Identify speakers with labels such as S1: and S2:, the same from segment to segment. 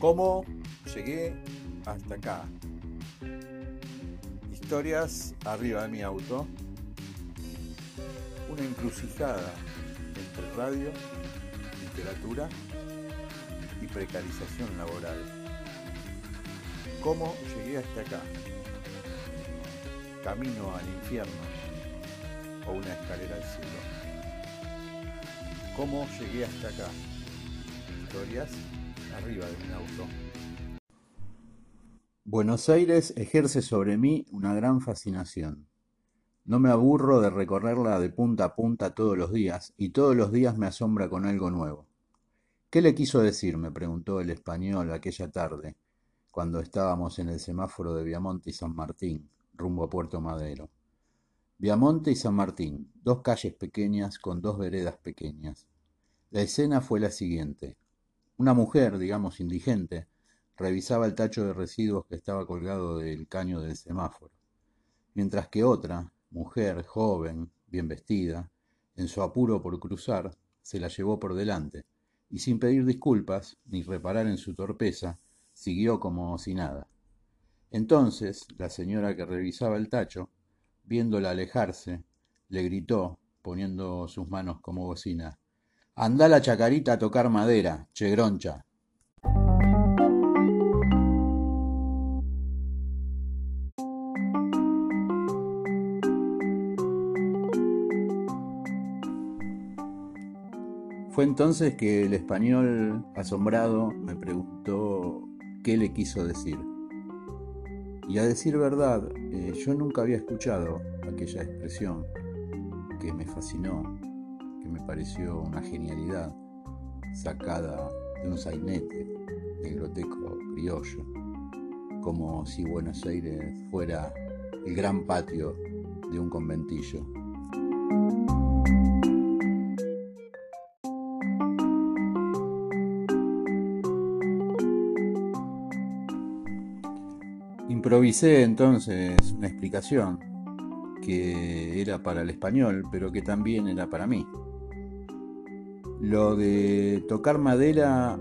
S1: ¿Cómo llegué hasta acá? Historias arriba de mi auto. Una encrucijada entre radio, literatura y precarización laboral. ¿Cómo llegué hasta acá? Camino al infierno o una escalera al cielo. ¿Cómo llegué hasta acá? Historias arriba de auto. Buenos Aires ejerce sobre mí una gran fascinación. No me aburro de recorrerla de punta a punta todos los días, y todos los días me asombra con algo nuevo. ¿Qué le quiso decir? me preguntó el español aquella tarde, cuando estábamos en el semáforo de Viamonte y San Martín, rumbo a Puerto Madero. Viamonte y San Martín, dos calles pequeñas con dos veredas pequeñas. La escena fue la siguiente. Una mujer, digamos indigente, revisaba el tacho de residuos que estaba colgado del caño del semáforo, mientras que otra, mujer joven, bien vestida, en su apuro por cruzar, se la llevó por delante, y sin pedir disculpas ni reparar en su torpeza, siguió como si nada. Entonces la señora que revisaba el tacho, viéndola alejarse, le gritó, poniendo sus manos como bocina Andá la chacarita a tocar madera, chegroncha. Fue entonces que el español, asombrado, me preguntó qué le quiso decir. Y a decir verdad, eh, yo nunca había escuchado aquella expresión que me fascinó me pareció una genialidad sacada de un sainete de groteco criollo, como si Buenos Aires fuera el gran patio de un conventillo. Improvisé entonces una explicación que era para el español, pero que también era para mí. Lo de tocar madera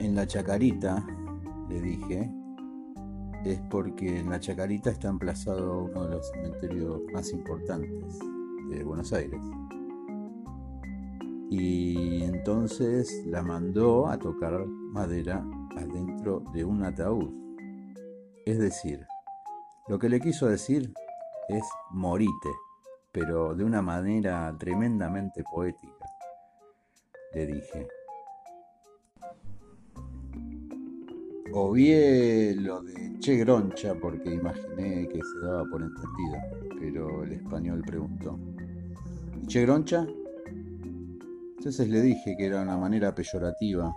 S1: en la chacarita, le dije, es porque en la chacarita está emplazado uno de los cementerios más importantes de Buenos Aires. Y entonces la mandó a tocar madera adentro de un ataúd. Es decir, lo que le quiso decir es morite, pero de una manera tremendamente poética le dije. Obvié lo de Che Groncha porque imaginé que se daba por entendido, pero el español preguntó. ¿Y Che Groncha? Entonces le dije que era una manera peyorativa,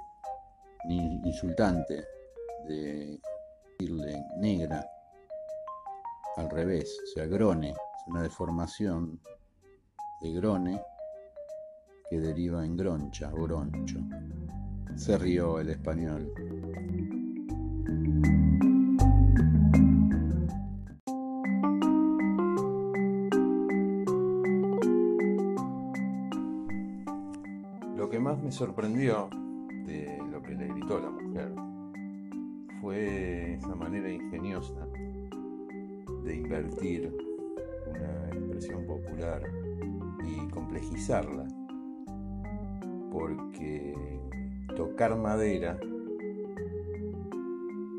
S1: insultante, de decirle negra, al revés, o sea, grone, es una deformación de grone que deriva en groncha o. Se rió el español. Lo que más me sorprendió de lo que le gritó la mujer fue esa manera ingeniosa de invertir una expresión popular y complejizarla porque tocar madera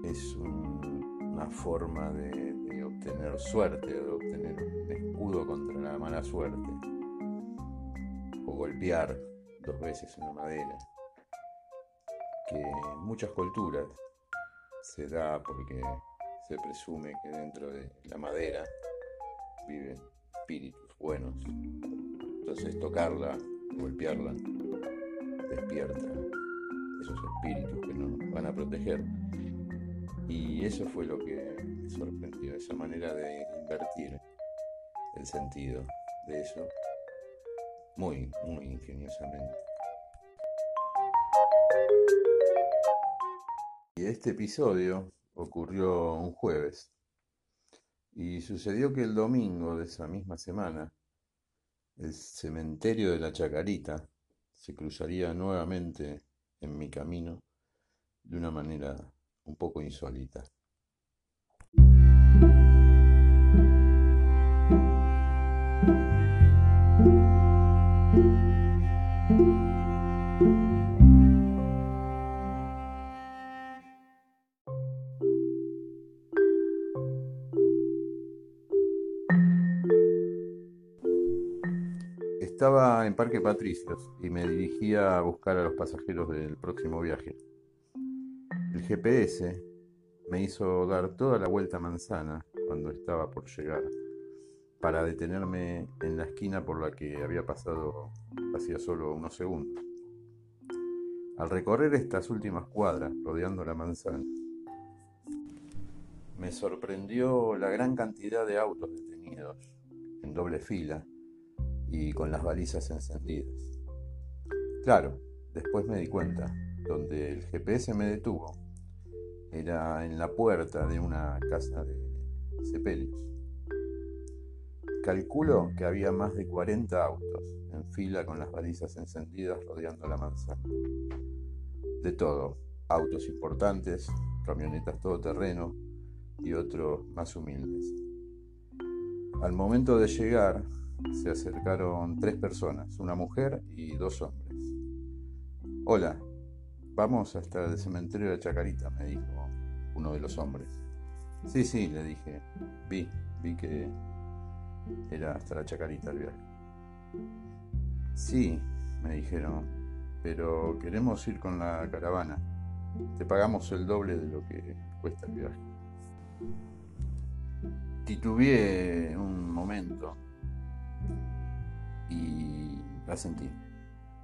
S1: es una forma de, obtener suerte, de obtener un escudo contra la mala suerte, o golpear dos veces una madera, que en muchas culturas se da porque se presume que dentro de la madera viven espíritus buenos. Entonces tocarla, golpearla, despierta esos espíritus que nos van a proteger. Y eso fue lo que me sorprendió, esa manera de invertir el sentido de eso muy, muy ingeniosamente. Y este episodio ocurrió un jueves y sucedió que el domingo de esa misma semana el cementerio de la Chacarita se cruzaría nuevamente en mi camino de una manera un poco insólita. Estaba en Parque Patricios y me dirigía a buscar a los pasajeros del próximo viaje. El GPS me hizo dar toda la vuelta manzana cuando estaba por llegar para detenerme en la esquina por la que había pasado hacía solo unos segundos. Al recorrer estas últimas cuadras rodeando la manzana, me sorprendió la gran cantidad de autos detenidos en doble fila y con las balizas encendidas. Claro, después me di cuenta, donde el GPS me detuvo, era en la puerta de una casa de sepelios. Calculo que había más de 40 autos en fila con las balizas encendidas rodeando la manzana. De todo, autos importantes, camionetas todoterreno y otros más humildes. Al momento de llegar, se acercaron tres personas, una mujer y dos hombres. Hola, vamos hasta el cementerio de Chacarita, me dijo uno de los hombres. Sí, sí, le dije, vi, vi que era hasta la Chacarita el viaje. Sí, me dijeron, pero queremos ir con la caravana. Te pagamos el doble de lo que cuesta el viaje. Titubeé un momento y la sentí.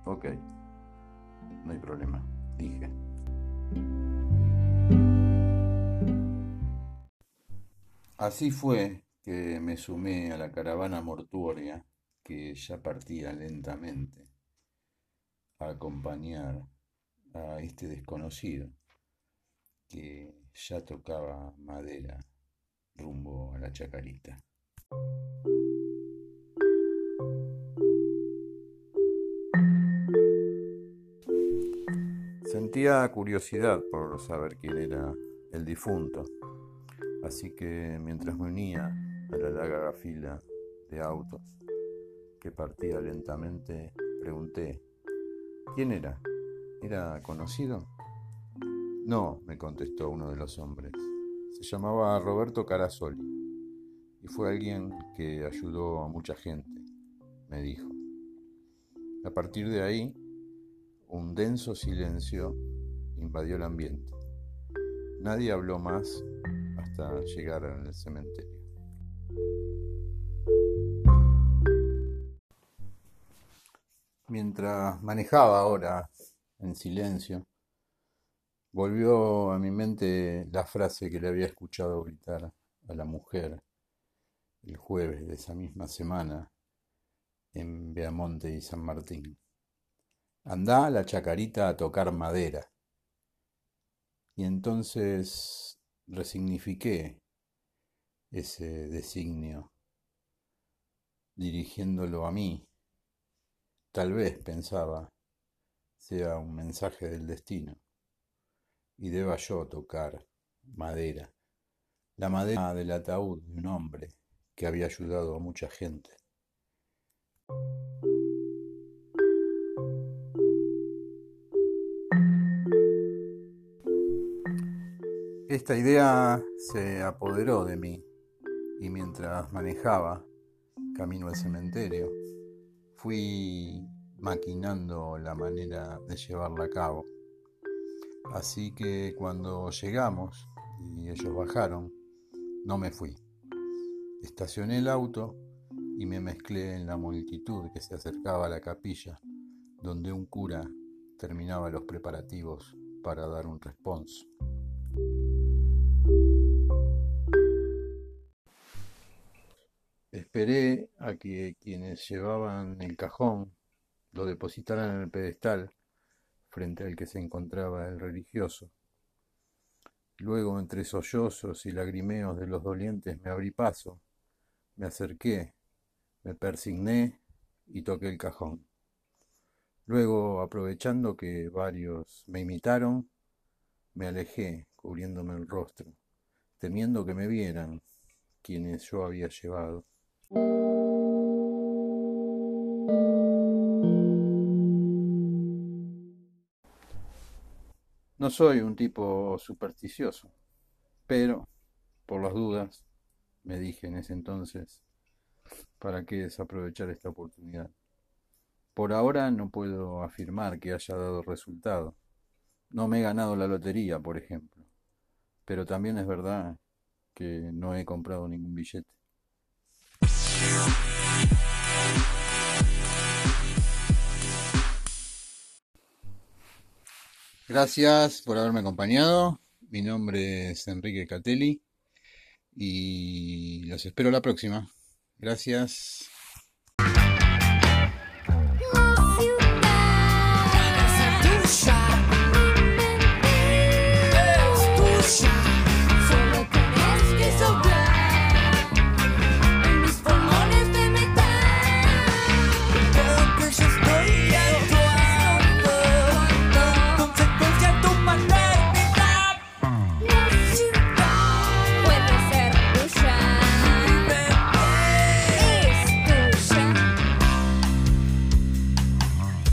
S1: Ok, no hay problema, dije. Así fue que me sumé a la caravana mortuoria que ya partía lentamente a acompañar a este desconocido que ya tocaba madera rumbo a la chacarita. Sentía curiosidad por saber quién era el difunto, así que mientras me unía a la larga fila de autos que partía lentamente, pregunté, ¿quién era? ¿Era conocido? No, me contestó uno de los hombres. Se llamaba Roberto Carasoli y fue alguien que ayudó a mucha gente, me dijo. A partir de ahí un denso silencio invadió el ambiente. Nadie habló más hasta llegar al cementerio. Mientras manejaba ahora en silencio, volvió a mi mente la frase que le había escuchado gritar a la mujer el jueves de esa misma semana en Beamonte y San Martín. Andá a la chacarita a tocar madera. Y entonces resignifiqué ese designio, dirigiéndolo a mí. Tal vez, pensaba, sea un mensaje del destino, y deba yo tocar madera, la madera del ataúd de un hombre que había ayudado a mucha gente. Esta idea se apoderó de mí y mientras manejaba camino al cementerio, fui maquinando la manera de llevarla a cabo. Así que cuando llegamos y ellos bajaron, no me fui. Estacioné el auto y me mezclé en la multitud que se acercaba a la capilla, donde un cura terminaba los preparativos para dar un responso. Esperé a que quienes llevaban el cajón lo depositaran en el pedestal frente al que se encontraba el religioso. Luego, entre sollozos y lagrimeos de los dolientes, me abrí paso, me acerqué, me persigné y toqué el cajón. Luego, aprovechando que varios me imitaron, Me alejé, cubriéndome el rostro, temiendo que me vieran quienes yo había llevado. No soy un tipo supersticioso, pero, por las dudas, me dije en ese entonces, ¿para qué desaprovechar esta oportunidad? Por ahora no puedo afirmar que haya dado resultado. No me he ganado la lotería, por ejemplo. Pero también es verdad que no he comprado ningún billete. Gracias por haberme acompañado. Mi nombre es Enrique Catelli y los espero la próxima. Gracias.